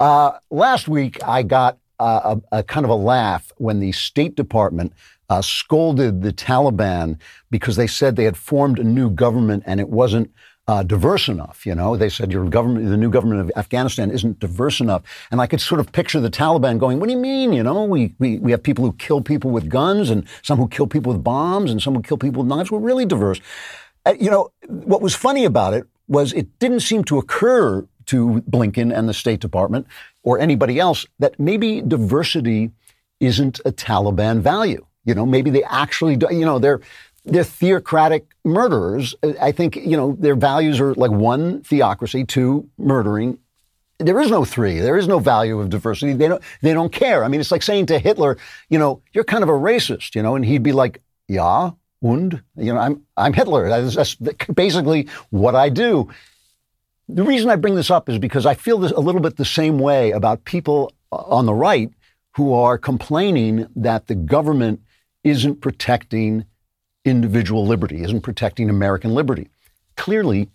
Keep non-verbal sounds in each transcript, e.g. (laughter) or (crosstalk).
Uh, last week, I got uh, a, a, kind of a laugh when the State Department uh, scolded the Taliban because they said they had formed a new government and it wasn't uh, diverse enough. You know, they said your government, the new government of Afghanistan, isn't diverse enough. And I could sort of picture the Taliban going, "What do you mean? You know, we we we have people who kill people with guns, and some who kill people with bombs, and some who kill people with knives. We're really diverse." Uh, you know, what was funny about it was it didn't seem to occur to Blinken and the State Department or anybody else that maybe diversity isn't a Taliban value. You know, maybe they actually, do, you know, they're they're theocratic murderers. I think, you know, their values are like one, theocracy, two, murdering. There is no three. There is no value of diversity. They don't, they don't care. I mean, it's like saying to Hitler, you know, you're kind of a racist, you know, and he'd be like, yeah, und, you know, I'm, I'm Hitler. That's, that's basically what I do. The reason I bring this up is because I feel this a little bit the same way about people uh, on the right who are complaining that the government isn't protecting individual liberty, isn't protecting American liberty. Clearly,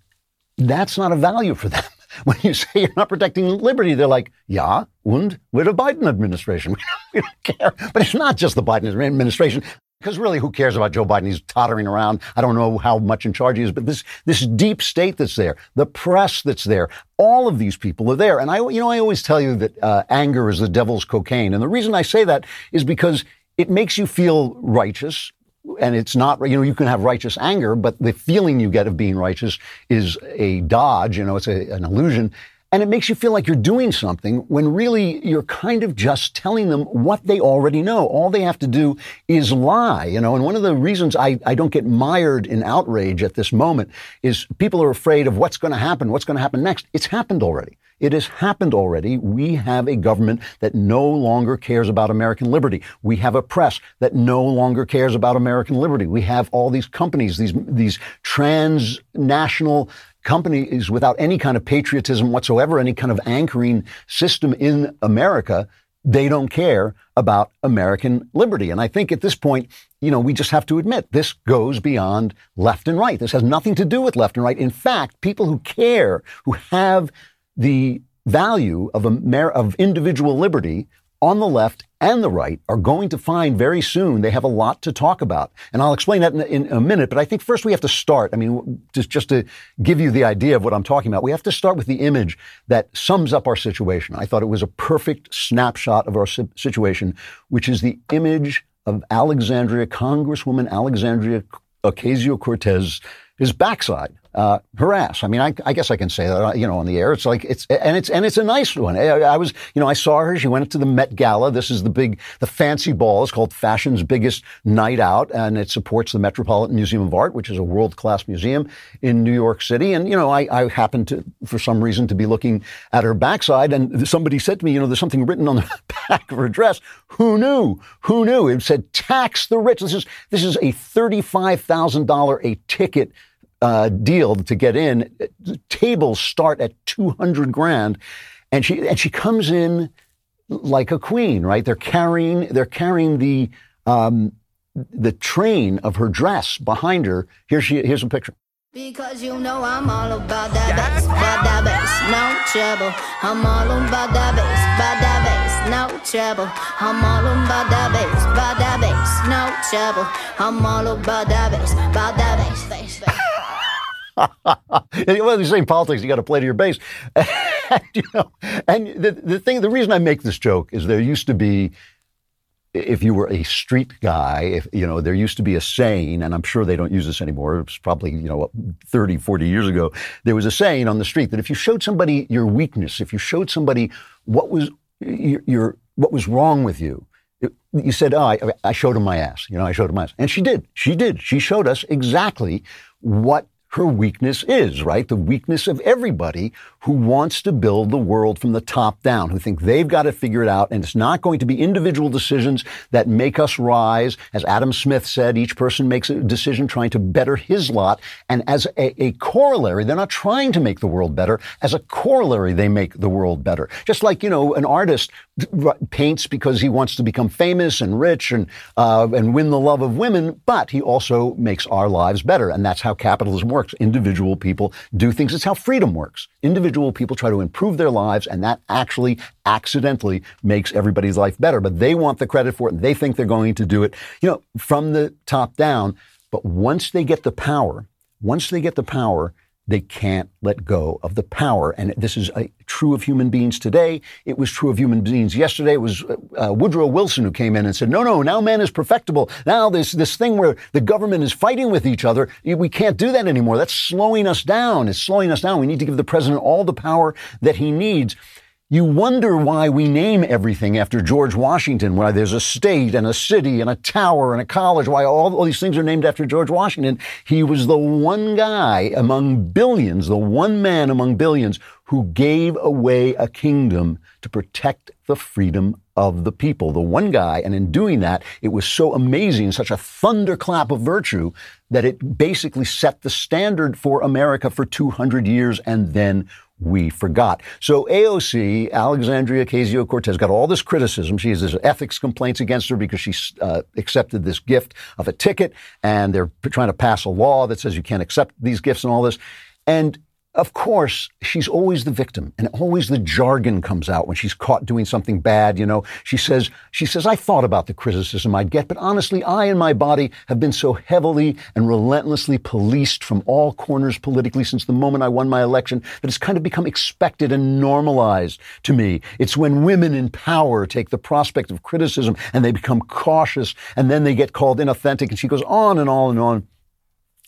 that's not a value for them. (laughs) When you say you're not protecting liberty, they're like, yeah, and we're the Biden administration. (laughs) we don't care. But it's not just the Biden administration. Because really, who cares about Joe Biden? He's tottering around. I don't know how much in charge he is, but this this deep state that's there, the press that's there, all of these people are there. And I, you know, I always tell you that uh, anger is the devil's cocaine, and the reason I say that is because it makes you feel righteous and it's not, you know, you can have righteous anger, but the feeling you get of being righteous is a dodge, you know, it's a, an illusion. And it makes you feel like you're doing something when really you're kind of just telling them what they already know. All they have to do is lie, you know. And one of the reasons I, I don't get mired in outrage at this moment is people are afraid of what's going to happen, what's going to happen next. It's happened already. It has happened already. We have a government that no longer cares about American liberty. We have a press that no longer cares about American liberty. We have all these companies, these, these transnational companies without any kind of patriotism whatsoever, any kind of anchoring system in America. They don't care about American liberty. And I think at this point, you know, we just have to admit this goes beyond left and right. This has nothing to do with left and right. In fact, people who care, who have the value of, Amer- of individual liberty on the left and the right are going to find very soon they have a lot to talk about. And I'll explain that in, in, a minute, but I think first we have to start. I mean, just, just to give you the idea of what I'm talking about, we have to start with the image that sums up our situation. I thought it was a perfect snapshot of our situation, which is the image of Alexandria, Congresswoman Alexandria Ocasio Cortez, his backside uh, her ass. I mean, I, I, guess I can say that, uh, you know, on the air. It's like it's and it's and it's a nice one. I, I, was, you know, I saw her. She went to the Met Gala. This is the big, the fancy ball. It's called Fashion's biggest night out, and it supports the Metropolitan Museum of Art, which is a world class museum in New York City. And you know, I, I happened to, for some reason, to be looking at her backside, and somebody said to me, you know, there's something written on the (laughs) back of her dress. Who knew? Who knew? It said "Tax the rich." This is this is a thirty five thousand dollar a ticket uh, deal to get in. Tables start at 200 grand. And she, and she comes in like a queen, right? They're carrying, they're carrying the, um, the train of her dress behind her. Here she, here's a picture. Because you know I'm all about that bass, about that bass, no trouble. I'm all about that bass, about that bass, no trouble. I'm all about that bass, about that bass, no trouble. I'm all about that bass, about that bass, bass, bass well, you're saying politics, you got to play to your base. (laughs) and, you know, and the, the thing, the reason I make this joke is there used to be, if you were a street guy, if, you know, there used to be a saying, and I'm sure they don't use this anymore. It was probably, you know, 30, 40 years ago. There was a saying on the street that if you showed somebody your weakness, if you showed somebody what was your, your what was wrong with you, you said, "Oh, I, I, showed him my ass." You know, I showed him my ass, and she did. She did. She showed us exactly what her weakness is, right? The weakness of everybody who wants to build the world from the top down, who think they've got to figure it out. And it's not going to be individual decisions that make us rise. As Adam Smith said, each person makes a decision trying to better his lot. And as a, a corollary, they're not trying to make the world better. As a corollary, they make the world better. Just like, you know, an artist paints because he wants to become famous and rich and, uh, and win the love of women, but he also makes our lives better. And that's how capitalism works works. Individual people do things. It's how freedom works. Individual people try to improve their lives, and that actually accidentally makes everybody's life better. But they want the credit for it, and they think they're going to do it, you know, from the top down. But once they get the power, once they get the power, they can't let go of the power. And this is uh, true of human beings today. It was true of human beings yesterday. It was uh, uh, Woodrow Wilson who came in and said, no, no, now man is perfectible. Now this, this thing where the government is fighting with each other, we can't do that anymore. That's slowing us down. It's slowing us down. We need to give the president all the power that he needs. You wonder why we name everything after George Washington, why there's a state and a city and a tower and a college, why all, these things are named after George Washington. He was the one guy among billions, the one man among billions who gave away a kingdom to protect the freedom of the people. The one guy, and in doing that, it was so amazing, such a thunderclap of virtue that it basically set the standard for America for 200 years and then we forgot. So AOC, Alexandria Ocasio Cortez, got all this criticism. She has ethics complaints against her because she uh, accepted this gift of a ticket, and they're trying to pass a law that says you can't accept these gifts and all this. And of course, she's always the victim and always the jargon comes out when she's caught doing something bad. You know, she says, she says, I thought about the criticism I'd get, but honestly, I and my body have been so heavily and relentlessly policed from all corners politically since the moment I won my election that it's kind of become expected and normalized to me. It's when women in power take the prospect of criticism and they become cautious and then they get called inauthentic. And she goes on and on and on.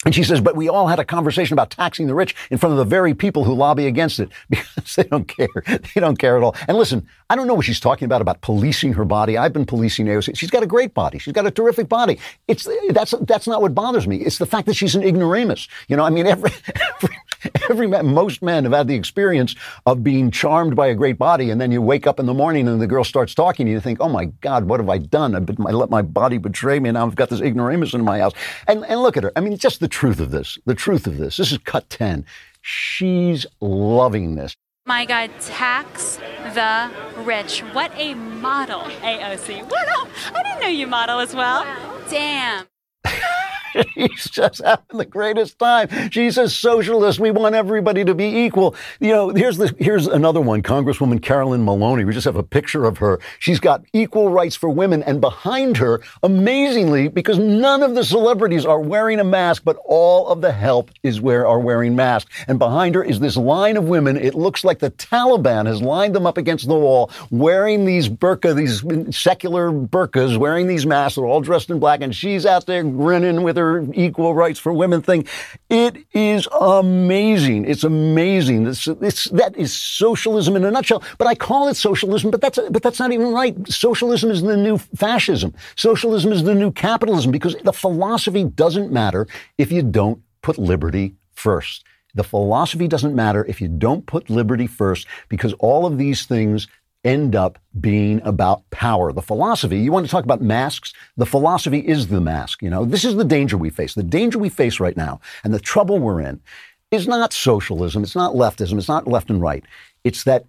And she says, but we all had a conversation about taxing the rich in front of the very people who lobby against it (laughs) because they don't care. They don't care at all. And listen, I don't know what she's talking about, about policing her body. I've been policing AOC. She's got a great body. She's got a terrific body. It's, that's, that's not what bothers me. It's the fact that she's an ignoramus. You know, I mean, every, (laughs) every, (laughs) every man, most men have had the experience of being charmed by a great body. And then you wake up in the morning and the girl starts talking and you think, oh my God, what have I done? I, I let my body betray me. And now I've got this ignoramus in my house. And, and look at her. I mean, just the truth of this, the truth of this. This is cut 10. She's loving this. My God, tax the rich. What a model, AOC. What I didn't know you model as well. Damn. (laughs) She's just having the greatest time. She's a socialist. We want everybody to be equal. You know, here's the, here's another one. Congresswoman Carolyn Maloney. We just have a picture of her. She's got equal rights for women, and behind her, amazingly, because none of the celebrities are wearing a mask, but all of the help is where are wearing masks. And behind her is this line of women. It looks like the Taliban has lined them up against the wall, wearing these burqa, these secular burqas, wearing these masks. They're all dressed in black, and she's out there grinning with her other equal rights for women thing. It is amazing. It's amazing. It's, it's, that is socialism in a nutshell. But I call it socialism, but that's, but that's not even right. Socialism is the new fascism. Socialism is the new capitalism because the philosophy doesn't matter if you don't put liberty first. The philosophy doesn't matter if you don't put liberty first because all of these things end up being about power. The philosophy, you want to talk about masks? The philosophy is the mask. You know, this is the danger we face. The danger we face right now and the trouble we're in is not socialism. It's not leftism. It's not left and right. It's that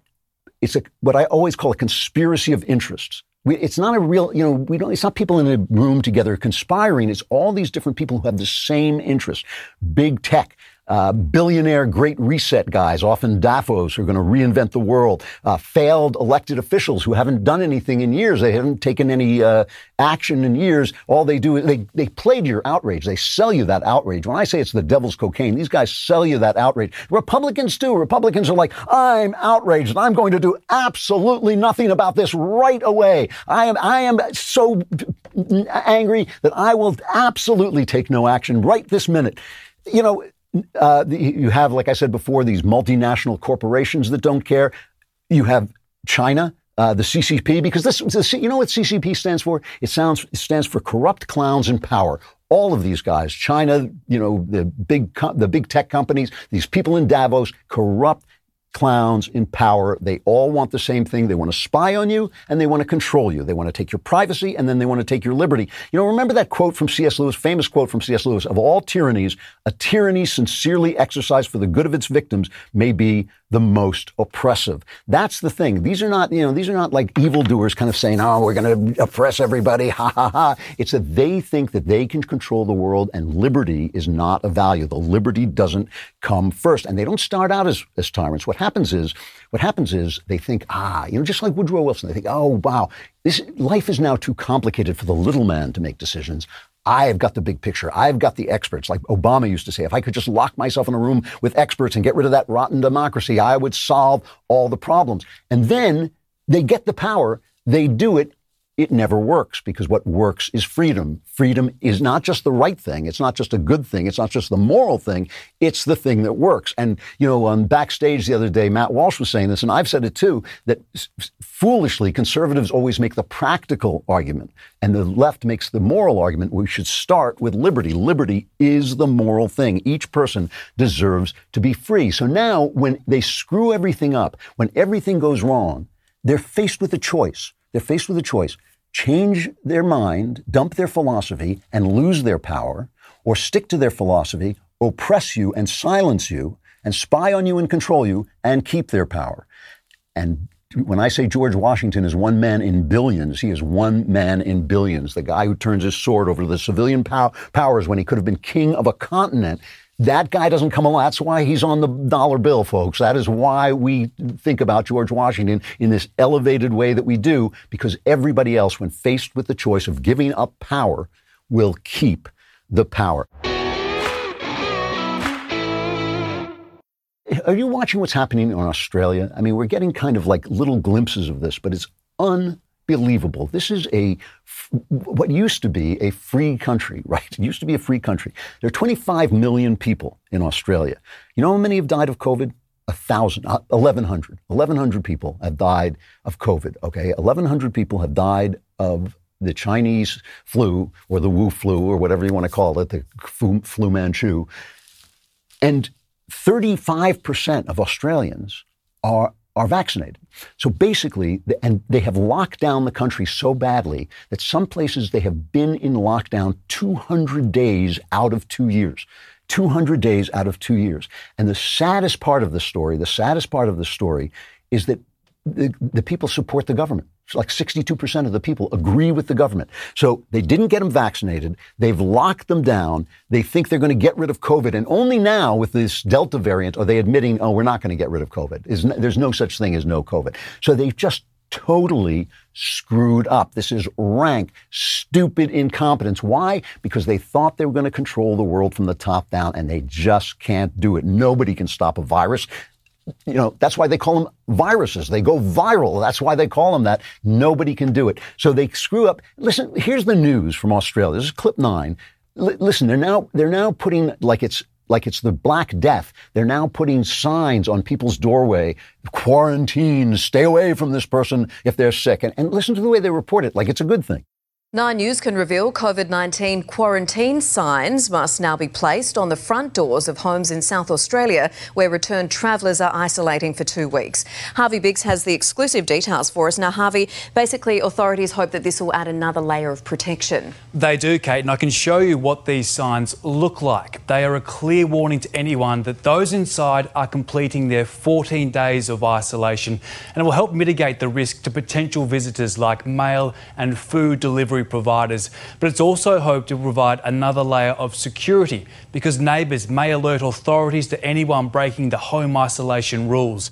it's a, what I always call a conspiracy of interests. We, it's not a real, you know, we don't, it's not people in a room together conspiring. It's all these different people who have the same interest. Big tech, uh, billionaire great reset guys, often Davos, who are going to reinvent the world, uh, failed elected officials who haven't done anything in years. They haven't taken any uh, action in years. All they do is they, they played your outrage. They sell you that outrage. When I say it's the devil's cocaine, these guys sell you that outrage. Republicans too. Republicans are like, I'm outraged I'm going to do absolutely nothing about this right away. I am, I am so angry that I will absolutely take no action right this minute. You know, uh, you have, like I said before, these multinational corporations that don't care. You have China, uh, the CCP, because this, this, you know what CCP stands for? It sounds it stands for corrupt clowns in power. All of these guys, China, you know, the big the big tech companies, these people in Davos, corrupt clowns in power. They all want the same thing. They want to spy on you and they want to control you. They want to take your privacy and then they want to take your liberty. You know, remember that quote from C.S. Lewis, famous quote from C.S. Lewis, of all tyrannies, a tyranny sincerely exercised for the good of its victims may be the most oppressive. That's the thing. These are not, you know, these are not like evildoers kind of saying, oh, we're going to oppress everybody. Ha ha ha. It's that they think that they can control the world and liberty is not a value. The liberty doesn't come first. And they don't start out as, as tyrants. What happens is, what happens is they think, ah, you know, just like Woodrow Wilson, they think, oh, wow, this life is now too complicated for the little man to make decisions. I've got the big picture. I've got the experts. Like Obama used to say, if I could just lock myself in a room with experts and get rid of that rotten democracy, I would solve all the problems. And then they get the power, they do it, it never works because what works is freedom. Freedom is not just the right thing. It's not just a good thing. It's not just the moral thing. It's the thing that works. And, you know, on backstage the other day, Matt Walsh was saying this, and I've said it too, that foolishly conservatives always make the practical argument and the left makes the moral argument. We should start with liberty. Liberty is the moral thing. Each person deserves to be free. So now when they screw everything up, when everything goes wrong, they're faced with a choice they're faced with a choice change their mind, dump their philosophy, and lose their power, or stick to their philosophy, oppress you and silence you, and spy on you and control you, and keep their power. And when I say George Washington is one man in billions, he is one man in billions. The guy who turns his sword over to the civilian pow- powers when he could have been king of a continent that guy doesn't come along. That's why he's on the dollar bill, folks. That is why we think about George Washington in this elevated way that we do, because everybody else, when faced with the choice of giving up power, will keep the power. Are you watching what's happening in Australia? I mean, we're getting kind of like little glimpses of this, but it's un unbelievable. This is a what used to be a free country, (laughs) right? It used to be a free country. There are 25 million people in Australia. You know how many have died of COVID? A thousand, 1,100. Uh, 1,100 people have died of COVID, okay? 1,100 people have died of the Chinese flu or the Wu flu or whatever you want to call it, the flu, flu Manchu. And 35% of Australians are are vaccinated. So basically, and they have locked down the country so badly that some places they have been in lockdown 200 days out of two years. 200 days out of two years. And the saddest part of the story, the saddest part of the story is that the, the people support the government. Like 62% of the people agree with the government. So they didn't get them vaccinated. They've locked them down. They think they're going to get rid of COVID. And only now with this Delta variant are they admitting, oh, we're not going to get rid of COVID. There's no such thing as no COVID. So they've just totally screwed up. This is rank, stupid incompetence. Why? Because they thought they were going to control the world from the top down and they just can't do it. Nobody can stop a virus you know, that's why they call them viruses. They go viral. That's why they call them that. Nobody can do it. So they screw up. Listen, here's the news from Australia. This is clip nine. L- listen, they're now, they're now putting like it's, like it's the Black Death. They're now putting signs on people's doorway, quarantine, stay away from this person if they're sick. And, and listen to the way they report it, like it's a good thing. Nine News can reveal COVID 19 quarantine signs must now be placed on the front doors of homes in South Australia where returned travellers are isolating for two weeks. Harvey Biggs has the exclusive details for us. Now, Harvey, basically, authorities hope that this will add another layer of protection. They do, Kate, and I can show you what these signs look like. They are a clear warning to anyone that those inside are completing their 14 days of isolation, and it will help mitigate the risk to potential visitors like mail and food delivery providers, but it's also hoped to provide another layer of security because neighbours may alert authorities to anyone breaking the home isolation rules.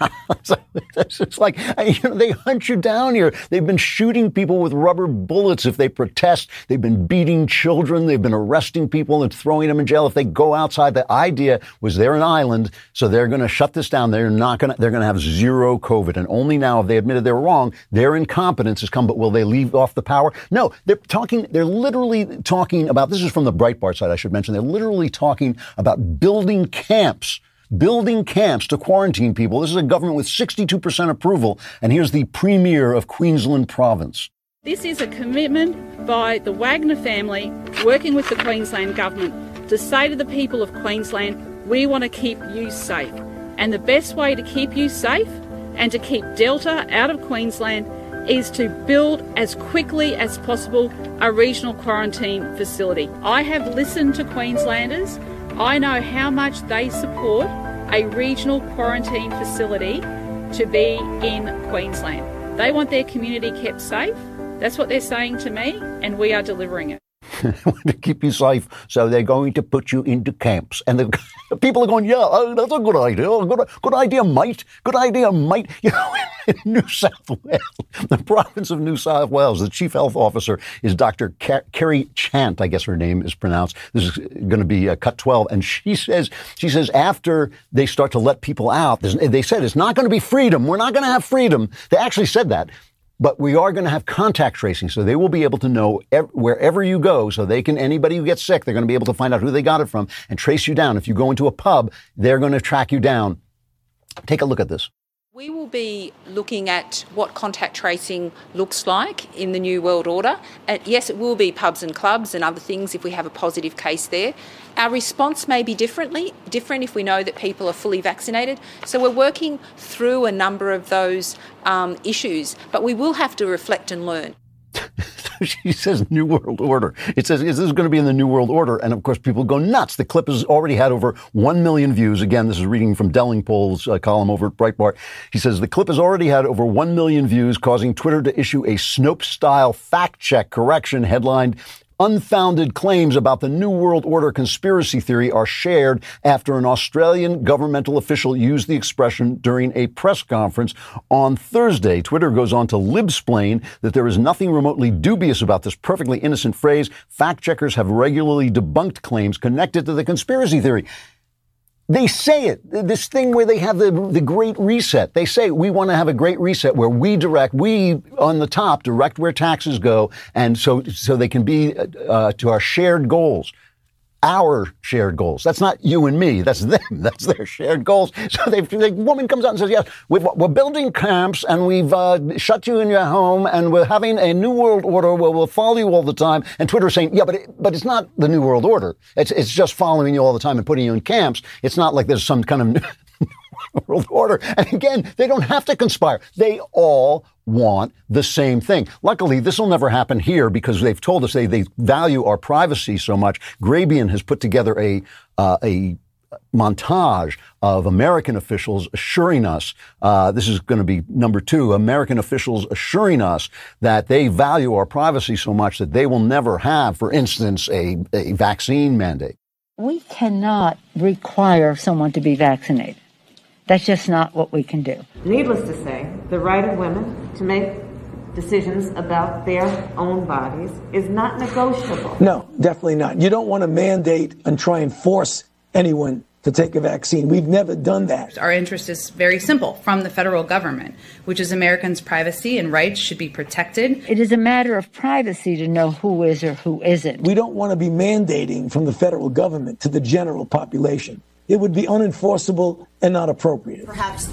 (laughs) it's like you know, they hunt you down here. They've been shooting people with rubber bullets if they protest. They've been beating children. They've been arresting people and throwing them in jail if they go outside. The idea was they're an island, so they're going to shut this down. They're not going to. They're going to have zero COVID. And only now have they admitted they're wrong. Their incompetence has come. But will they leave off the power? No. They're talking. They're literally talking about. This is from the Breitbart side. I should mention. They're literally talking about building camps building camps to quarantine people. This is a government with 62% approval. And here's the Premier of Queensland Province. This is a commitment by the Wagner family working with the Queensland Government to say to the people of Queensland, we want to keep you safe. And the best way to keep you safe and to keep Delta out of Queensland is to build as quickly as possible a regional quarantine facility. I have listened to Queenslanders I know how much they support a regional quarantine facility to be in Queensland. They want their community kept safe. That's what they're saying to me, and we are delivering it. (laughs) to keep you safe, so they're going to put you into camps. And the (laughs) people are going, yeah, oh, that's a good idea. Oh, good, good idea, mate. Good idea, mate. (laughs) You know, in New South Wales, the province of New South Wales, the chief health officer is Dr. Kerry Chant, I guess her name is pronounced. This is going to be uh, cut 12. And she says, she says after they start to let people out, they said it's not going to be freedom. We're not going to have freedom. They actually said that. But we are going to have contact tracing, so they will be able to know ev- wherever you go. So they can anybody who gets sick, they're going to be able to find out who they got it from and trace you down. If you go into a pub, they're going to track you down. Take a look at this. We will be looking at what contact tracing looks like in the New World Order. And yes, it will be pubs and clubs and other things if we have a positive case there. Our response may be differently different if we know that people are fully vaccinated. So we're working through a number of those um, issues, but we will have to reflect and learn. (laughs) she says New World Order. It says, is this going to be in the New World Order? And of course, people go nuts. The clip has already had over 1 million views. Again, this is reading from Delingpole's uh, column over at Breitbart. He says the clip has already had over 1 million views, causing Twitter to issue a Snopes style fact check correction headlined Unfounded claims about the New World Order conspiracy theory are shared after an Australian governmental official used the expression during a press conference on Thursday. Twitter goes on to libsplain that there is nothing remotely dubious about this perfectly innocent phrase. Fact checkers have regularly debunked claims connected to the conspiracy theory. They say it, this thing where they have the, the great reset. They say, we want to have a great reset where we direct, we on the top direct where taxes go. And so, so they can be uh, to our shared goals our shared goals. That's not you and me. That's them. (laughs) That's their shared goals. (laughs) So they, the woman comes out and says, yes, we are building camps and we've uh, shut you in your home and we're having a new world order where we'll follow you all the time. And Twitter's saying, yeah, but, it, but it's not the new world order. It's, it's just following you all the time and putting you in camps. It's not like there's some kind of (laughs) (laughs) world order. And again, they don't have to conspire. They all want the same thing. Luckily, this will never happen here because they've told us they, they value our privacy so much. Grabien has put together a, uh, a montage of American officials assuring us, uh, this is going to be number two, American officials assuring us that they value our privacy so much that they will never have, for instance, a, a vaccine mandate. We cannot require someone to be vaccinated. That's just not what we can do. Needless to say, the right of women to make decisions about their own bodies is not negotiable. No, definitely not. You don't want to mandate and try and force anyone to take a vaccine. We've never done that. Our interest is very simple from the federal government, which is Americans' privacy and rights should be protected. It is a matter of privacy to know who is or who isn't. We don't want to be mandating from the federal government to the general population it would be unenforceable and not appropriate. Perhaps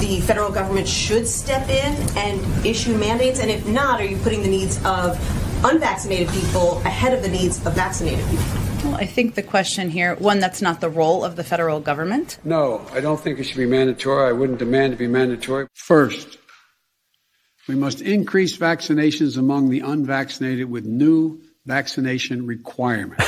the federal government should step in and issue mandates, and if not, are you putting the needs of unvaccinated people ahead of the needs of vaccinated people? Well, I think the question here, one, that's not the role of the federal government. No, I don't think it should be mandatory. I wouldn't demand to be mandatory. First, we must increase vaccinations among the unvaccinated with new vaccination requirements.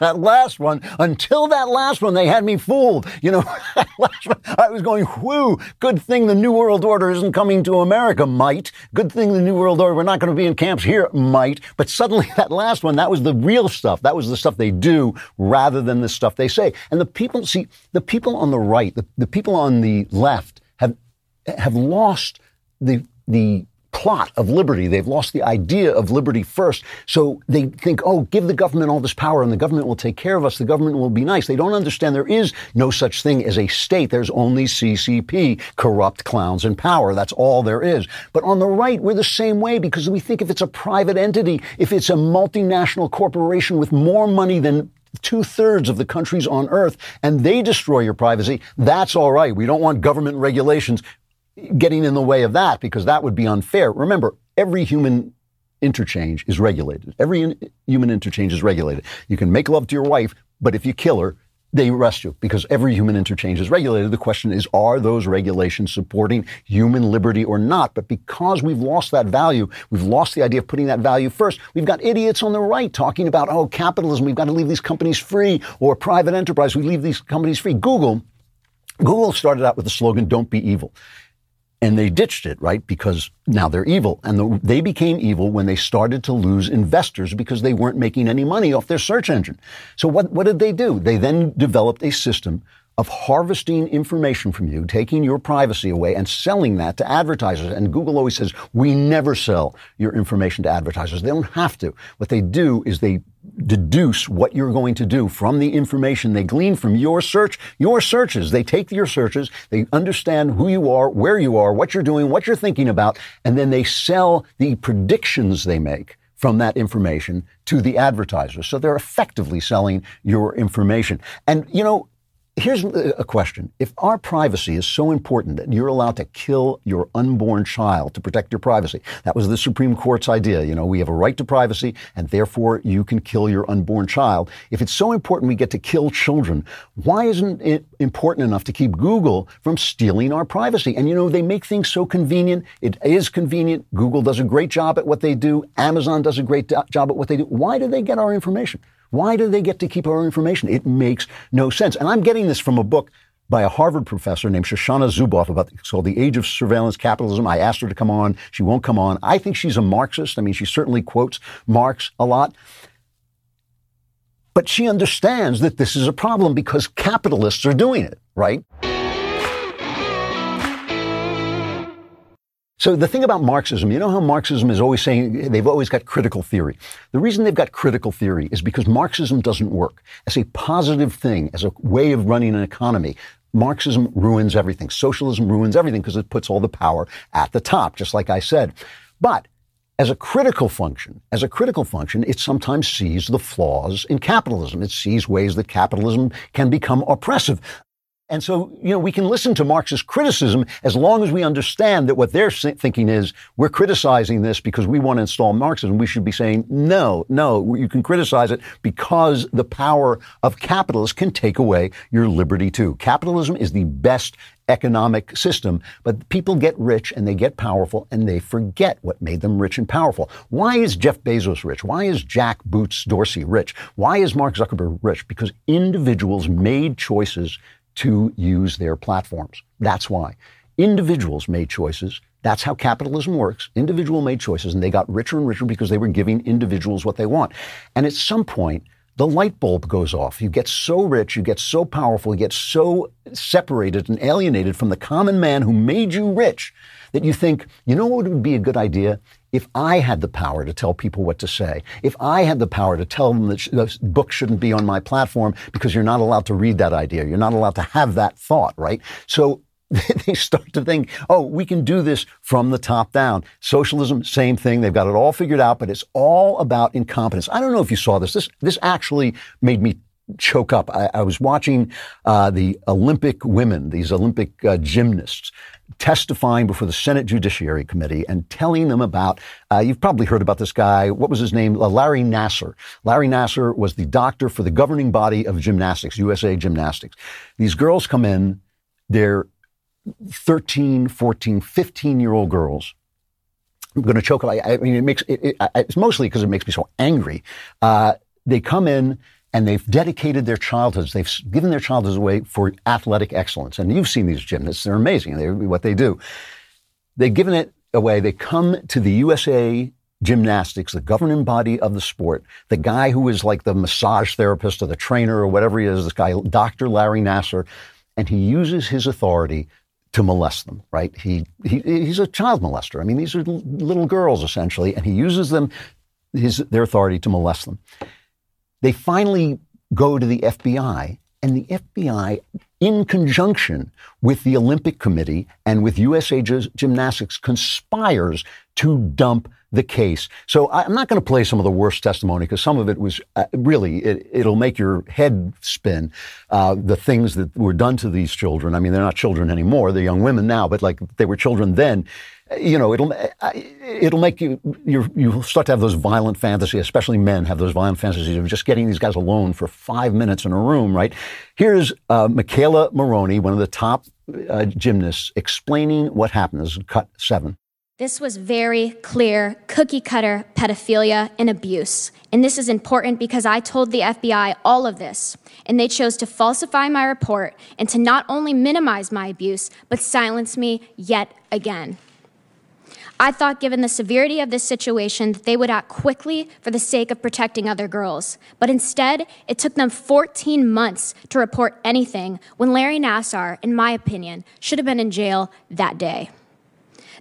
That last one, until that last one, they had me fooled. You know, (laughs) I was going, whoo, good thing the New World Order isn't coming to America, might. Good thing the New World Order, we're not going to be in camps here, might. But suddenly (laughs) that last one, that was the real stuff. That was the stuff they do rather than the stuff they say. And the people, see, the people on the right, the, the people on the left have, have lost the, the plot of liberty. They've lost the idea of liberty first. So they think, oh, give the government all this power and the government will take care of us. The government will be nice. They don't understand there is no such thing as a state. There's only CCP, corrupt clowns in power. That's all there is. But on the right, we're the same way because we think if it's a private entity, if it's a multinational corporation with more money than two thirds of the countries on earth and they destroy your privacy, that's all right. We don't want government regulations getting in the way of that because that would be unfair. Remember, every human interchange is regulated. Every in- human interchange is regulated. You can make love to your wife, but if you kill her, they arrest you because every human interchange is regulated. The question is, are those regulations supporting human liberty or not? But because we've lost that value, we've lost the idea of putting that value first. We've got idiots on the right talking about, oh, capitalism, we've got to leave these companies free, or private enterprise, we leave these companies free. Google Google started out with the slogan, don't be evil. And they ditched it, right? Because now they're evil. And the, they became evil when they started to lose investors because they weren't making any money off their search engine. So what, what did they do? They then developed a system of harvesting information from you, taking your privacy away and selling that to advertisers. And Google always says, we never sell your information to advertisers. They don't have to. What they do is they deduce what you're going to do from the information they glean from your search, your searches. They take your searches, they understand who you are, where you are, what you're doing, what you're thinking about, and then they sell the predictions they make from that information to the advertisers. So they're effectively selling your information. And, you know, Here's a question. If our privacy is so important that you're allowed to kill your unborn child to protect your privacy, that was the Supreme Court's idea. You know, we have a right to privacy and therefore you can kill your unborn child. If it's so important we get to kill children, why isn't it important enough to keep Google from stealing our privacy? And you know, they make things so convenient. It is convenient. Google does a great job at what they do. Amazon does a great job at what they do. Why do they get our information? Why do they get to keep our information? It makes no sense. And I'm getting this from a book by a Harvard professor named Shoshana Zuboff about it's called The Age of Surveillance Capitalism. I asked her to come on. She won't come on. I think she's a Marxist. I mean, she certainly quotes Marx a lot. But she understands that this is a problem because capitalists are doing it, right? So the thing about Marxism, you know how Marxism is always saying they've always got critical theory. The reason they've got critical theory is because Marxism doesn't work as a positive thing, as a way of running an economy. Marxism ruins everything. Socialism ruins everything because it puts all the power at the top, just like I said. But as a critical function, as a critical function, it sometimes sees the flaws in capitalism. It sees ways that capitalism can become oppressive. And so, you know, we can listen to Marxist criticism as long as we understand that what they're thinking is we're criticizing this because we want to install Marxism. We should be saying, no, no, you can criticize it because the power of capitalists can take away your liberty too. Capitalism is the best economic system, but people get rich and they get powerful and they forget what made them rich and powerful. Why is Jeff Bezos rich? Why is Jack Boots Dorsey rich? Why is Mark Zuckerberg rich? Because individuals made choices to use their platforms. That's why. Individuals made choices. That's how capitalism works. Individual made choices and they got richer and richer because they were giving individuals what they want. And at some point, the light bulb goes off. You get so rich, you get so powerful, you get so separated and alienated from the common man who made you rich that you think, you know what would be a good idea? If I had the power to tell people what to say, if I had the power to tell them that sh- the book shouldn't be on my platform because you're not allowed to read that idea, you're not allowed to have that thought, right? So (laughs) they start to think, oh, we can do this from the top down. Socialism, same thing. They've got it all figured out, but it's all about incompetence. I don't know if you saw this. This, this actually made me choke up. I, I was watching uh, the Olympic women, these Olympic uh, gymnasts, testifying before the Senate Judiciary Committee and telling them about, uh, you've probably heard about this guy. What was his name? Uh, Larry Nassar. Larry Nassar was the doctor for the governing body of gymnastics, USA Gymnastics. These girls come in, they're 13, 14, 15 year old girls. I'm going to choke. I, I mean, it makes it, it, it's mostly because it makes me so angry. Uh, they come in, and they've dedicated their childhoods. They've given their childhoods away for athletic excellence. And you've seen these gymnasts; they're amazing. They're what they do. They've given it away. They come to the USA Gymnastics, the governing body of the sport. The guy who is like the massage therapist or the trainer or whatever he is, this guy, Dr. Larry Nassar, and he uses his authority to molest them, right? He, he he's a child molester. I mean, these are little girls essentially, and he uses them his their authority to molest them. They finally go to the FBI, and the FBI, in conjunction with the Olympic Committee and with USA Gymnastics, conspires to dump the case. So I'm not going to play some of the worst testimony because some of it was uh, really, it, will make your head spin. Uh, the things that were done to these children. I mean, they're not children anymore. They're young women now, but like they were children then you know, it'll it'll make you you you start to have those violent fantasies, especially men have those violent fantasies of just getting these guys alone for five minutes in a room, right? Here's uh, McKayla Maroney, one of the top uh, gymnasts, explaining what happened. This is cut seven. This was very clear cookie cutter pedophilia and abuse. And this is important because I told the FBI all of this, and they chose to falsify my report and to not only minimize my abuse, but silence me yet again. I thought, given the severity of this situation, that they would act quickly for the sake of protecting other girls. But instead, it took them 14 months to report anything when Larry Nassar, in my opinion, should have been in jail that day.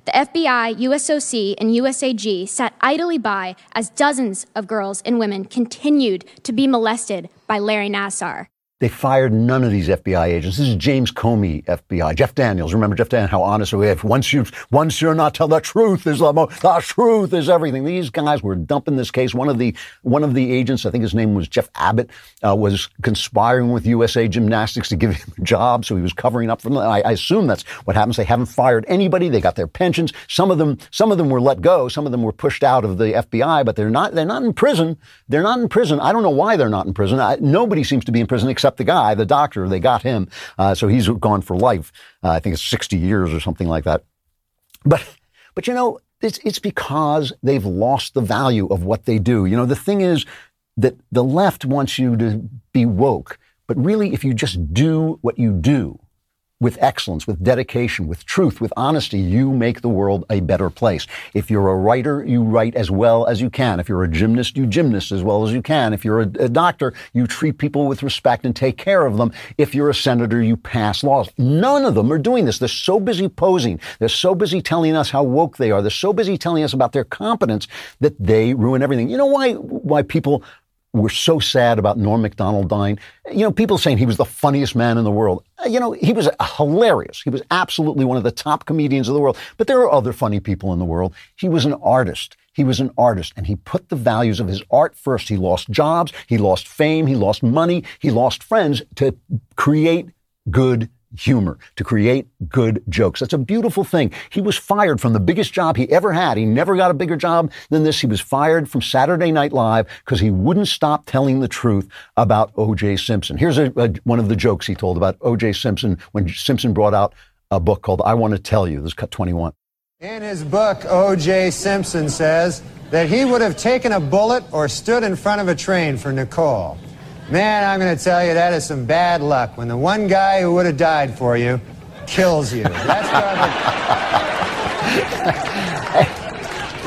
The FBI, USOC, and USAG sat idly by as dozens of girls and women continued to be molested by Larry Nassar. They fired none of these FBI agents. This is James Comey FBI. Jeff Daniels. Remember Jeff Daniels, how honest we have. Once you once you're not tell the truth is the, the truth is everything. These guys were dumping this case. One of the one of the agents, I think his name was Jeff Abbott, uh, was conspiring with USA Gymnastics to give him a job, so he was covering up for them. I, I assume that's what happens. They haven't fired anybody. They got their pensions. Some of them some of them were let go. Some of them were pushed out of the FBI, but they're not they're not in prison. They're not in prison. I don't know why they're not in prison. I, nobody seems to be in prison except except the guy, the doctor. They got him. Uh, so he's gone for life. Uh, I think it's 60 years or something like that. But, but you know, it's, it's because they've lost the value of what they do. You know, the thing is that the left wants you to be woke. But really, if you just do what you do, with excellence, with dedication, with truth, with honesty, you make the world a better place. If you're a writer, you write as well as you can. If you're a gymnast, you gymnast as well as you can. If you're a, a, doctor, you treat people with respect and take care of them. If you're a senator, you pass laws. None of them are doing this. They're so busy posing. They're so busy telling us how woke they are. They're so busy telling us about their competence that they ruin everything. You know why, why people we're so sad about Norm Macdonald dying. You know, people saying he was the funniest man in the world. Uh, you know, he was hilarious. He was absolutely one of the top comedians of the world. But there are other funny people in the world. He was an artist. He was an artist and he put the values of his art first. He lost jobs. He lost fame. He lost money. He lost friends to create good humor, to create good jokes. That's a beautiful thing. He was fired from the biggest job he ever had. He never got a bigger job than this. He was fired from Saturday Night Live because he wouldn't stop telling the truth about O.J. Simpson. Here's a, a, one of the jokes he told about O.J. Simpson when Simpson brought out a book called I Want to Tell You. This is cut 21. In his book, O.J. Simpson says that he would have taken a bullet or stood in front of a train for Nicole. Man, I'm going to tell you, that is some bad luck when the one guy who would have died for you kills you. That's (laughs)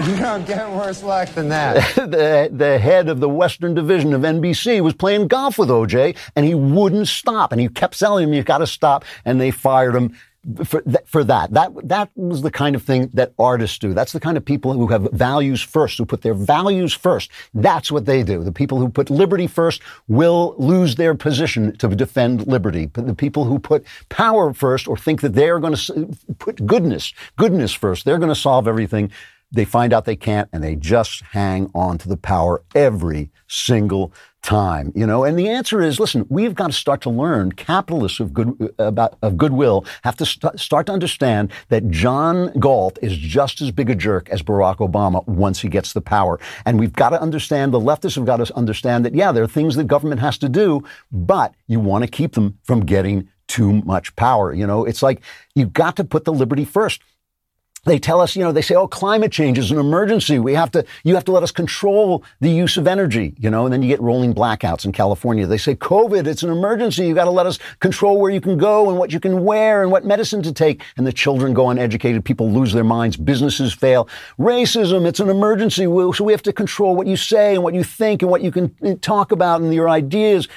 You don't get worse luck than that. (laughs) the, the head of the Western Division of NBC was playing golf with OJ, and he wouldn't stop. And he kept telling him, "You've got to stop. And they fired him for, th- for that. That that was the kind of thing that artists do. That's the kind of people who have values first, who put their values first. That's what they do. The people who put liberty first will lose their position to defend liberty. But the people who put power first or think that they're going to put goodness, goodness first, they're going to solve everything. They find out they can't and they just hang on to the power every single time, you know? And the answer is, listen, we've got to start to learn capitalists of good, about, of goodwill have to st- start to understand that John Galt is just as big a jerk as Barack Obama once he gets the power. And we've got to understand, the leftists have got to understand that, yeah, there are things that government has to do, but you want to keep them from getting too much power. You know, it's like you've got to put the liberty first they tell us, you know, they say, oh, climate change is an emergency. We have to, you have to let us control the use of energy, you know, and then you get rolling blackouts in California. They say, COVID, it's an emergency. You got to let us control where you can go and what you can wear and what medicine to take. And the children go uneducated. People lose their minds. Businesses fail. Racism, it's an emergency. So we have to control what you say and what you think and what you can eh, talk about and your ideas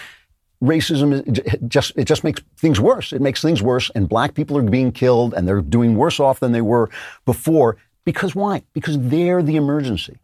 racism just it just makes things worse. It makes things worse, and black people are being killed, and they're doing worse off than they were before. Because why? Because they're the emergency.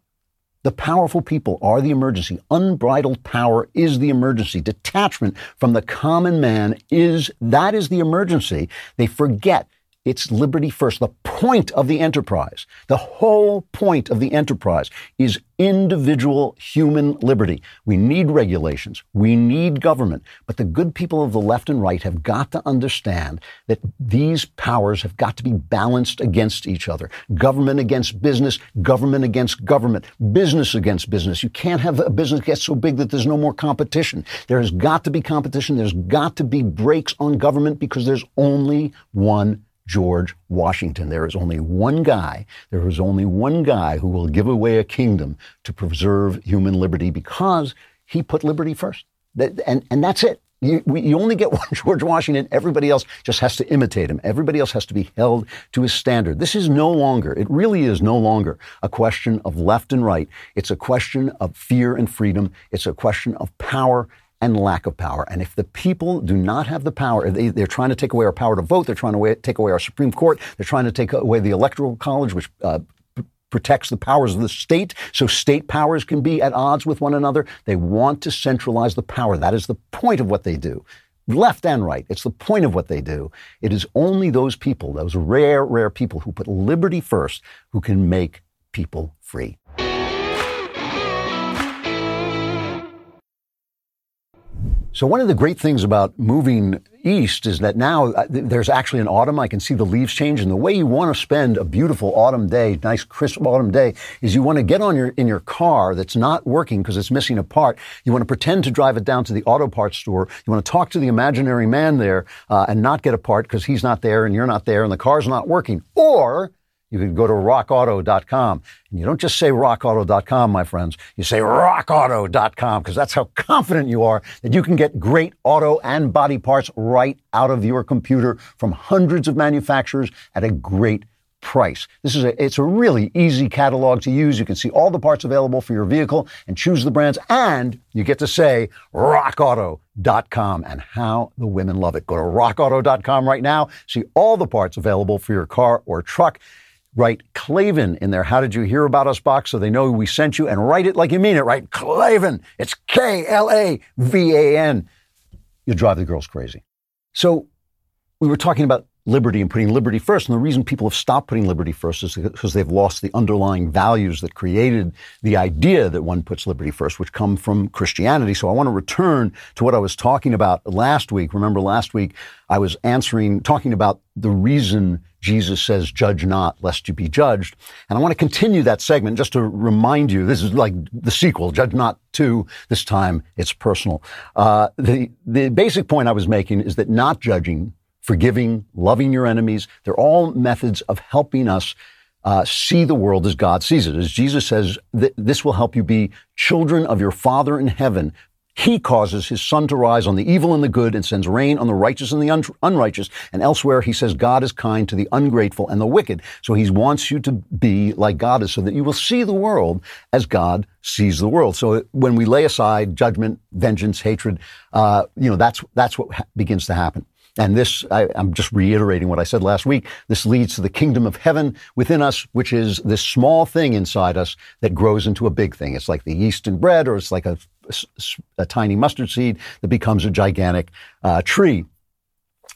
The powerful people are the emergency. Unbridled power is the emergency. Detachment from the common man is that is the emergency. They forget it's liberty first. The point of the enterprise, the whole point of the enterprise is individual human liberty. We need regulations. We need government. But the good people of the left and right have got to understand that these powers have got to be balanced against each other. Government against business, government against government, business against business. You can't have a business get so big that there's no more competition. There has got to be competition. There's got to be breaks on government because there's only one George Washington. There is only one guy, there is only one guy who will give away a kingdom to preserve human liberty because he put liberty first. And, and that's it. You, we, you only get (laughs) one George Washington. Everybody else just has to imitate him. Everybody else has to be held to his standard. This is no longer, it really is no longer a question of left and right. It's a question of fear and freedom. It's a question of power and lack of power. And if the people do not have the power, they, are trying to take away our power to vote. They're trying to take away our Supreme Court. They're trying to take away the Electoral College, which uh, protects the powers of the state so state powers can be at odds with one another. They want to centralize the power. That is the point of what they do. Left and right. It's the point of what they do. It is only those people, those rare, rare people who put liberty first, who can make people free. So one of the great things about moving east is that now uh, there's actually an autumn. I can see the leaves change, and the way you want to spend a beautiful autumn day, nice crisp autumn day, is you want to get on your in your car that's not working because it's missing a part. You want to pretend to drive it down to the auto parts store. You want to talk to the imaginary man there uh, and not get a part because he's not there and you're not there and the car's not working. Or you can go to rockauto.com. And you don't just say rockauto.com, my friends. You say rockauto.com because that's how confident you are that you can get great auto and body parts right out of your computer from hundreds of manufacturers at a great price. This is a, it's a really easy catalog to use. You can see all the parts available for your vehicle and choose the brands and you get to say rockauto.com and how the women love it. Go to rockauto.com right now. See all the parts available for your car or truck write Klavan in there. How did you hear about us box so they know we sent you and write it like you mean it, right? Klavan. It's K L A V A N. You'll drive the girls crazy. So we were talking about liberty and putting liberty first. And the reason people have stopped putting liberty first is because they've lost the underlying values that created the idea that one puts liberty first, which come from Christianity. So I want to return to what I was talking about last week. Remember last week I was answering, talking about the reason Jesus says, judge not lest you be judged. And I want to continue that segment just to remind you, this is like the sequel, Judge Not 2. This time it's personal. Uh, the, the basic point I was making is that not judging forgiving, loving your enemies. They're all methods of helping us uh, see the world as God sees it. As Jesus says, th- this will help you be children of your Father in heaven. He causes his sun to rise on the evil and the good and sends rain on the righteous and the un- unrighteous. And elsewhere, he says God is kind to the ungrateful and the wicked. So he wants you to be like God is so that you will see the world as God sees the world. So when we lay aside judgment, vengeance, hatred, uh, you know, that's, that's what ha- begins to happen. And this, I, am just reiterating what I said last week. This leads to the kingdom of heaven within us, which is this small thing inside us that grows into a big thing. It's like the yeast in bread, or it's like a, a, a tiny mustard seed that becomes a gigantic uh, tree.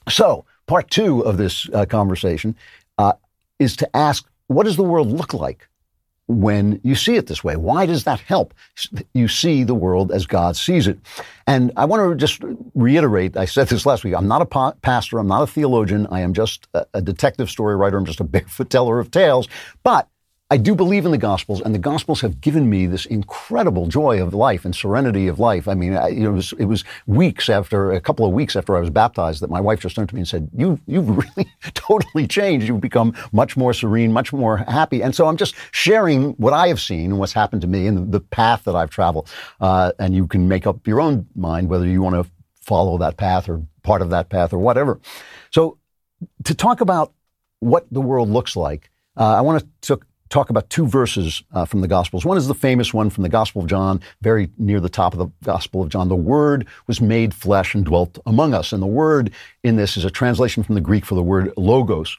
So, part two of this uh, conversation uh, is to ask, what does the world look like when you see it this way. Why does that help? You see the world as God sees it. And I want to just reiterate, I said this last week, I'm not a pastor, I'm not a theologian, I am just a detective story writer, I'm just a (laughs) barefoot teller of tales. But I do believe in the Gospels, and the Gospels have given me this incredible joy of life and serenity of life. I mean, I, it was it was weeks after a couple of weeks after I was baptized that my wife just turned to me and said, "You you've (laughs) really totally changed. You've become much more serene, much more happy." And so I'm just sharing what I have seen and what's happened to me and the, path that I've traveled. Uh, and you can make up your own mind whether you want to follow that path or part of that path or whatever. So to talk about what the world looks like, uh, I want to talk about two verses uh, from the Gospels. One is the famous one from the Gospel of John, very near the top of the Gospel of John. The Word was made flesh and dwelt among us. And the word in this is a translation from the Greek for the word logos,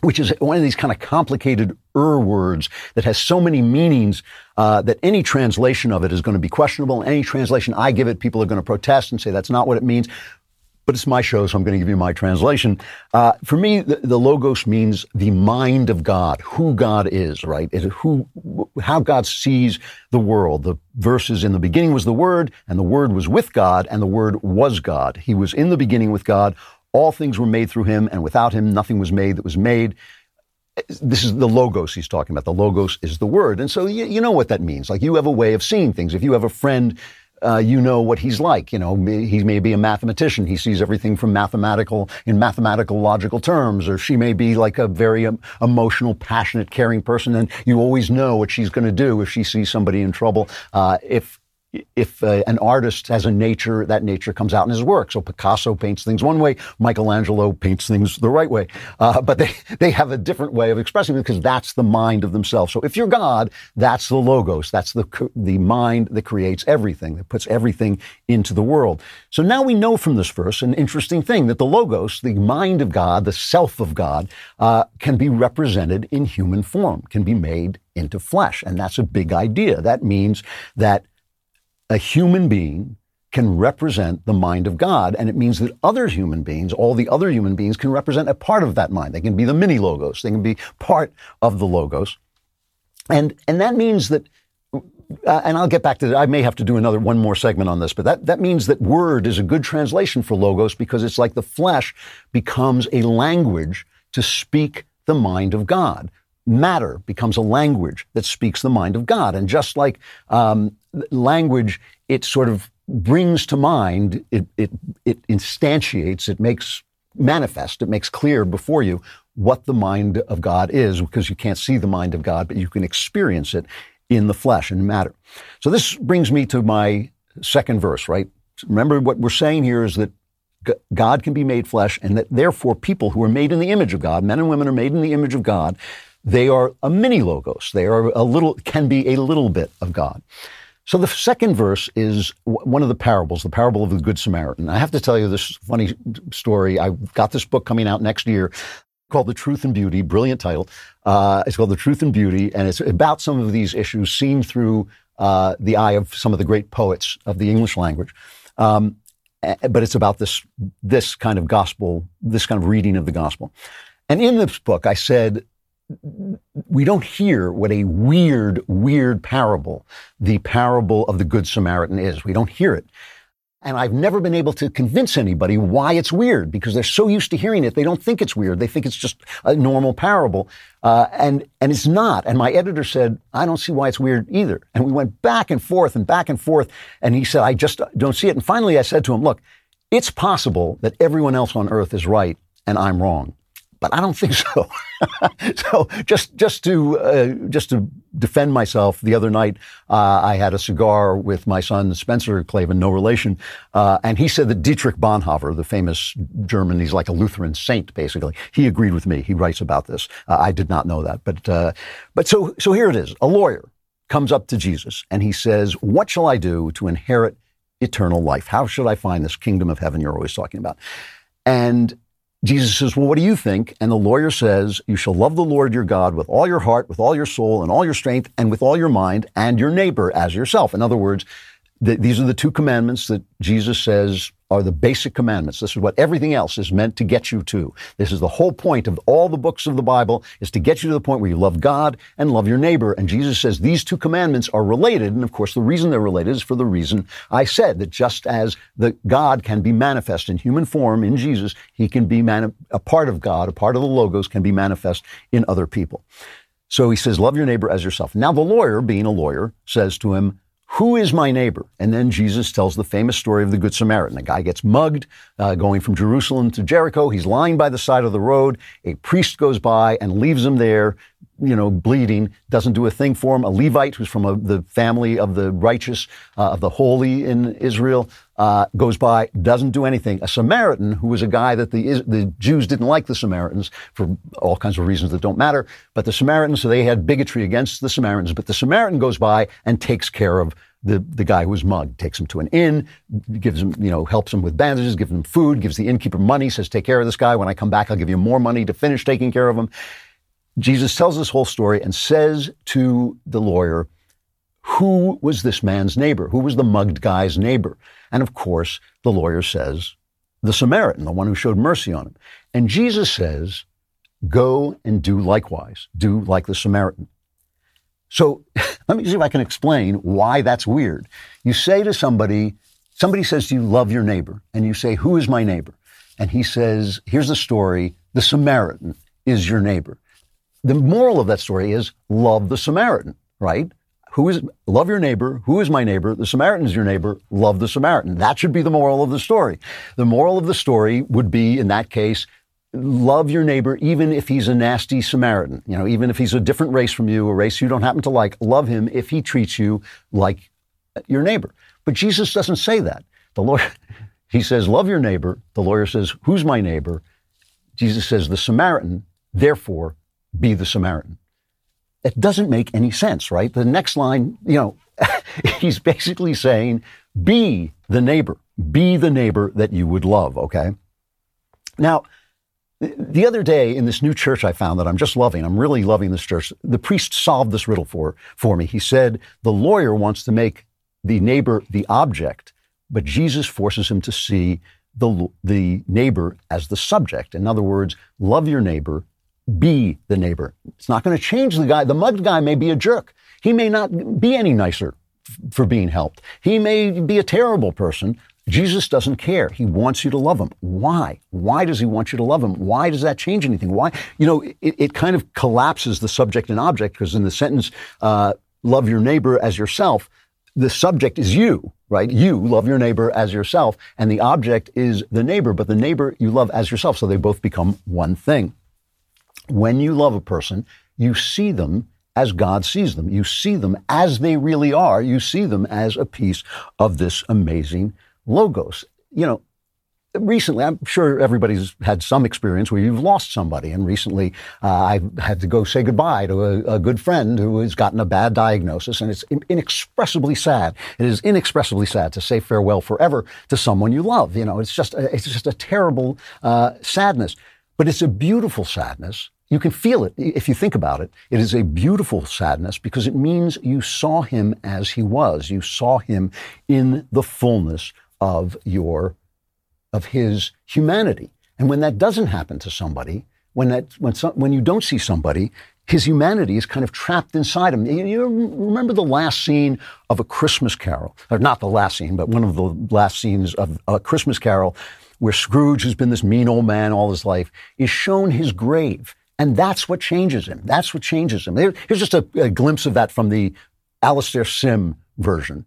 which is one of these kind of complicated er words that has so many meanings uh, that any translation of it is going to be questionable. Any translation I give it, people are going to protest and say that's not what it means but it's my show, so I'm going to give you my translation. Uh, for me, the, the, logos means the mind of God, who God is, right? It, who, how God sees the world. The verses in the beginning was the Word, and the Word was with God, and the Word was God. He was in the beginning with God. All things were made through Him, and without Him, nothing was made that was made. This is the logos he's talking about. The logos is the Word, and so you, you know what that means. Like you have a way of seeing things. If you have a friend uh, you know what he's like. You know, he may be a mathematician. He sees everything from mathematical in mathematical logical terms, or she may be like a very um, emotional, passionate, caring person, and you always know what she's going to do if she sees somebody in trouble. Uh, if if uh, an artist has a nature, that nature comes out in his work. So Picasso paints things one way, Michelangelo paints things the right way. Uh, but they, (laughs) they have a different way of expressing it because that's the mind of themselves. So if you're God, that's the logos. That's the, the mind that creates everything, that puts everything into the world. So now we know from this verse an interesting thing that the logos, the mind of God, the self of God, uh, can be represented in human form, can be made into flesh. And that's a big idea. That means that a human being can represent the mind of God. And it means that other human beings, all the other human beings, can represent a part of that mind. They can be the mini logos. They can be part of the logos. And, and that means that, uh, and I'll get back to that. I may have to do another one more segment on this, but that, that means that word is a good translation for logos because it's like the flesh becomes a language to speak the mind of God matter becomes a language that speaks the mind of God. And just like um, language, it sort of brings to mind, it, it, it instantiates, it makes manifest, it makes clear before you what the mind of God is, because you can't see the mind of God, but you can experience it in the flesh and matter. So this brings me to my second verse, right? Remember what we're saying here is that God can be made flesh, and that therefore people who are made in the image of God, men and women are made in the image of God, they are a mini logos. They are a little, can be a little bit of God. So the second verse is one of the parables, the parable of the Good Samaritan. I have to tell you this funny story. I've got this book coming out next year called The Truth and Beauty, brilliant title. Uh, it's called The Truth and Beauty, and it's about some of these issues seen through uh, the eye of some of the great poets of the English language. Um, but it's about this, this kind of gospel, this kind of reading of the gospel. And in this book, I said we don't hear what a weird, weird parable the parable of the Good Samaritan is. We don't hear it. And I've never been able to convince anybody why it's weird because they're so used to hearing it, they don't think it's weird. They think it's just a normal parable. Uh, and, and it's not. And my editor said, I don't see why it's weird either. And we went back and forth and back and forth. And he said, I just don't see it. And finally I said to him, look, it's possible that everyone else on earth is right and I'm wrong but I don't think (laughs) so. so just just to uh, just to defend myself, the other night uh, I had a cigar with my son Spencer Klavan, no relation, uh, and he said that Dietrich Bonhoeffer, the famous German, he's like a Lutheran saint basically. He agreed with me. He writes about this. Uh, I did not know that, but uh, but so so here it is. A lawyer comes up to Jesus and he says, "What shall I do to inherit?" Eternal life. How should I find this kingdom of heaven you're always talking about? And Jesus says, Well, what do you think? And the lawyer says, You shall love the Lord your God with all your heart, with all your soul, and all your strength, and with all your mind, and your neighbor as yourself. In other words, th- these are the two commandments that Jesus says are the basic commandments. This is what everything else is meant to get you to. This is the whole point of all the books of the Bible is to get you to the point where you love God and love your neighbor. And Jesus says these two commandments are related. And of course, the reason they're related is for the reason I said that just as the God can be manifest in human form in Jesus, he can be mani- a part of God, a part of the logos can be manifest in other people. So he says, love your neighbor as yourself. Now the lawyer, being a lawyer, says to him, who is my neighbor? And then Jesus tells the famous story of the Good Samaritan. A guy gets mugged uh, going from Jerusalem to Jericho. He's lying by the side of the road. A priest goes by and leaves him there, you know, bleeding, doesn't do a thing for him. A Levite who's from a, the family of the righteous, uh, of the holy in Israel, uh, goes by, doesn't do anything. A Samaritan, who was a guy that the, the Jews didn't like the Samaritans for all kinds of reasons that don't matter, but the Samaritans, so they had bigotry against the Samaritans, but the Samaritan goes by and takes care of the, the guy who was mugged, takes him to an inn, gives him, you know, helps him with bandages, gives him food, gives the innkeeper money, says, take care of this guy. When I come back, I'll give you more money to finish taking care of him. Jesus tells this whole story and says to the lawyer, who was this man's neighbor? Who was the mugged guy's neighbor? And of course, the lawyer says, the Samaritan, the one who showed mercy on him. And Jesus says, go and do likewise. Do like the Samaritan. So (laughs) let me see if I can explain why that's weird. You say to somebody, somebody says you, love your neighbor. And you say, who is my neighbor? And he says, here's the story. The Samaritan is your neighbor. The moral of that story is love the Samaritan, right? Who is love your neighbor? Who is my neighbor? The Samaritan is your neighbor. Love the Samaritan. That should be the moral of the story. The moral of the story would be, in that case, love your neighbor even if he's a nasty Samaritan. You know, even if he's a different race from you, a race you don't happen to like, love him if he treats you like your neighbor. But Jesus doesn't say that. The Lord, (laughs) he says, love your neighbor. The lawyer says, who's my neighbor? Jesus says, the Samaritan, therefore be the Samaritan. It doesn't make any sense, right? The next line, you know, (laughs) he's basically saying, be the neighbor, be the neighbor that you would love, okay? Now, the other day in this new church I found that I'm just loving, I'm really loving this church. The priest solved this riddle for, for me. He said, the lawyer wants to make the neighbor the object, but Jesus forces him to see the, the neighbor as the subject. In other words, love your neighbor, be the neighbor. It's not going to change the guy. The mugged guy may be a jerk. He may not be any nicer f- for being helped. He may be a terrible person, Jesus doesn't care. He wants you to love him. Why? Why does he want you to love him? Why does that change anything? Why? You know, it, it kind of collapses the subject and object because in the sentence, uh, love your neighbor as yourself, the subject is you, right? You love your neighbor as yourself, and the object is the neighbor, but the neighbor you love as yourself. So they both become one thing. When you love a person, you see them as God sees them. You see them as they really are. You see them as a piece of this amazing logos. You know, recently, I'm sure everybody's had some experience where you've lost somebody. And recently, uh, I had to go say goodbye to a, a, good friend who has gotten a bad diagnosis. And it's inexpressibly sad. It is inexpressibly sad to say farewell forever to someone you love. You know, it's just a, it's just a terrible uh, sadness. But it's a beautiful sadness. You can feel it if you think about it. It is a beautiful sadness because it means you saw him as he was. You saw him in the fullness of your of his humanity. And when that doesn't happen to somebody, when that when some, when you don't see somebody, his humanity is kind of trapped inside him. You, you, remember the last scene of a Christmas Carol, or not the last scene, but one of the last scenes of a Christmas Carol, where Scrooge, who's been this mean old man all his life, is shown his grave, and that's what changes him. That's what changes him. Here's just a, a glimpse of that from the Alastair Sim version.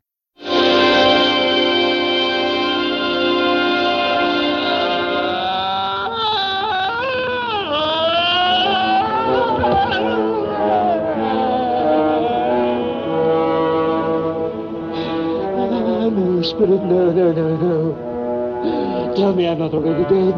Spirit, no, no, no, no. Tell me I'm not already dead.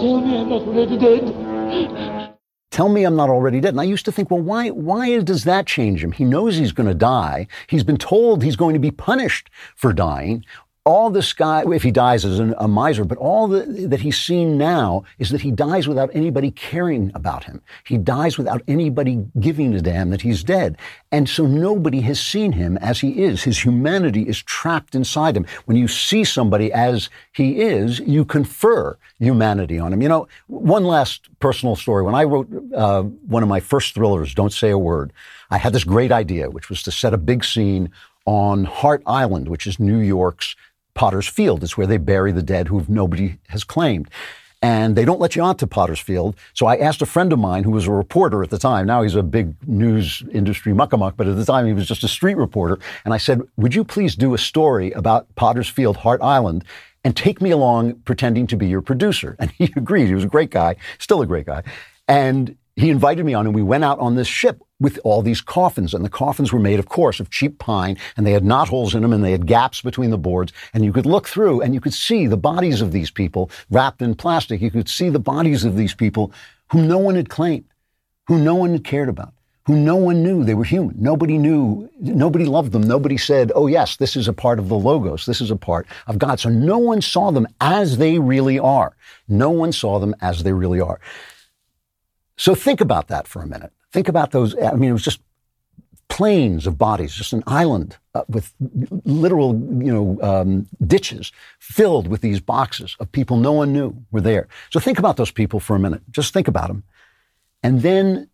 Tell me I'm not already dead. Tell me I'm not already dead. And I used to think, well, why, why does that change him? He knows he's going to die. He's been told he's going to be punished for dying all this guy, if he dies as an, a miser, but all the, that he's seen now is that he dies without anybody caring about him. He dies without anybody giving a damn that he's dead. And so nobody has seen him as he is. His humanity is trapped inside him. When you see somebody as he is, you confer humanity on him. You know, one last personal story. When I wrote uh, one of my first thrillers, Don't Say a Word, I had this great idea, which was to set a big scene on Hart Island, which is New York's Potter's Field. It's where they bury the dead who nobody has claimed. And they don't let you onto Potter's Field. So I asked a friend of mine who was a reporter at the time. Now he's a big news industry muckamuck, but at the time he was just a street reporter. And I said, Would you please do a story about Potter's Field, Hart Island, and take me along pretending to be your producer? And he (laughs) agreed. He was a great guy, still a great guy. And he invited me on, and we went out on this ship with all these coffins. And the coffins were made, of course, of cheap pine, and they had knot holes in them, and they had gaps between the boards. And you could look through, and you could see the bodies of these people wrapped in plastic. You could see the bodies of these people whom no one had claimed, who no one had cared about. Who no one knew they were human. Nobody knew, nobody loved them. Nobody said, oh, yes, this is a part of the Logos. This is a part of God. So no one saw them as they really are. No one saw them as they really are. So think about that for a minute. Think about those. I mean, it was just plains of bodies, just an island uh, with literal, you know, um, ditches filled with these boxes of people no one knew were there. So think about those people for a minute. Just think about them. And then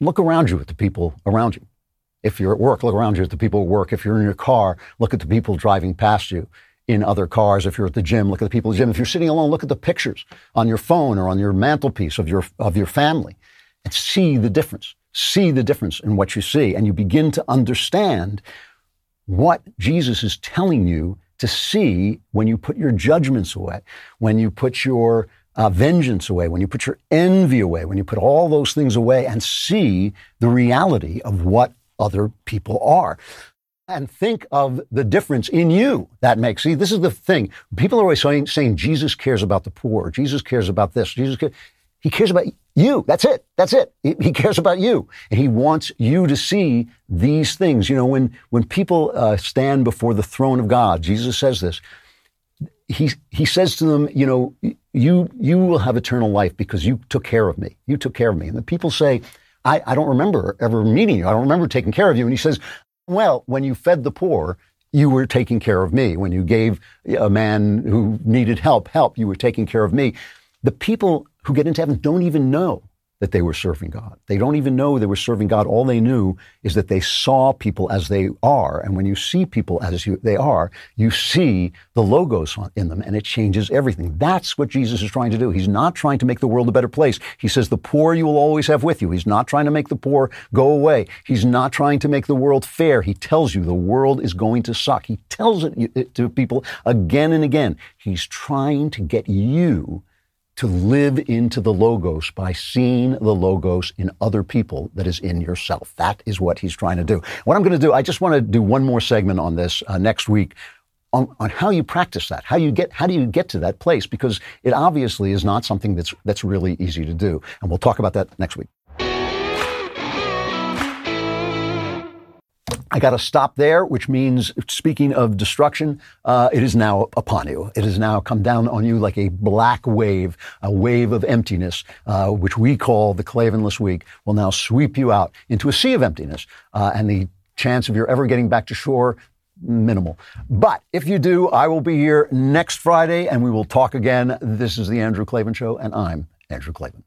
look around you at the people around you. If you're at work, look around you at the people at work. If you're in your car, look at the people driving past you in other cars. If you're at the gym, look at the people at the gym. If you're sitting alone, look at the pictures on your phone or on your mantelpiece of your, of your family and see the difference. see the difference in what you see and you begin to understand what Jesus is telling you to see when you put your judgments away, when you put your uh, vengeance away, when you put your envy away, when you put all those things away and see the reality of what other people are. And think of the difference in you that makes. See, this is the thing. People are always saying, saying Jesus cares about the poor. Jesus cares about this. Jesus cares. He cares about you. That's it. That's it. He, cares about you. And he wants you to see these things. You know, when, when people uh, stand before the throne of God, Jesus says this. He, he says to them, you know, you, you will have eternal life because you took care of me. You took care of me. And the people say, I, I don't remember ever meeting you. I don't remember taking care of you. And he says, well, when you fed the poor, you were taking care of me. When you gave a man who needed help, help, you were taking care of me. The people who get into heaven don't even know that they were serving God. They don't even know they were serving God. All they knew is that they saw people as they are. And when you see people as you, they are, you see the logos in them and it changes everything. That's what Jesus is trying to do. He's not trying to make the world a better place. He says the poor you will always have with you. He's not trying to make the poor go away. He's not trying to make the world fair. He tells you the world is going to suck. He tells it to people again and again. He's trying to get you to live into the Logos by seeing the Logos in other people that is in yourself. That is what he's trying to do. What I'm going to do, I just want to do one more segment on this uh, next week. On, on, how you practice that, how you get, how do you get to that place? Because it obviously is not something that's that's really easy to do, and we'll talk about that next week. I got to stop there, which means, speaking of destruction, uh, it is now upon you. It has now come down on you like a black wave, a wave of emptiness, uh, which we call the Klavanless Week, will now sweep you out into a sea of emptiness. Uh, and the chance of your ever getting back to shore, minimal. But if you do, I will be here next Friday and we will talk again. This is the Andrew Klavan Show, and I'm Andrew Klavan.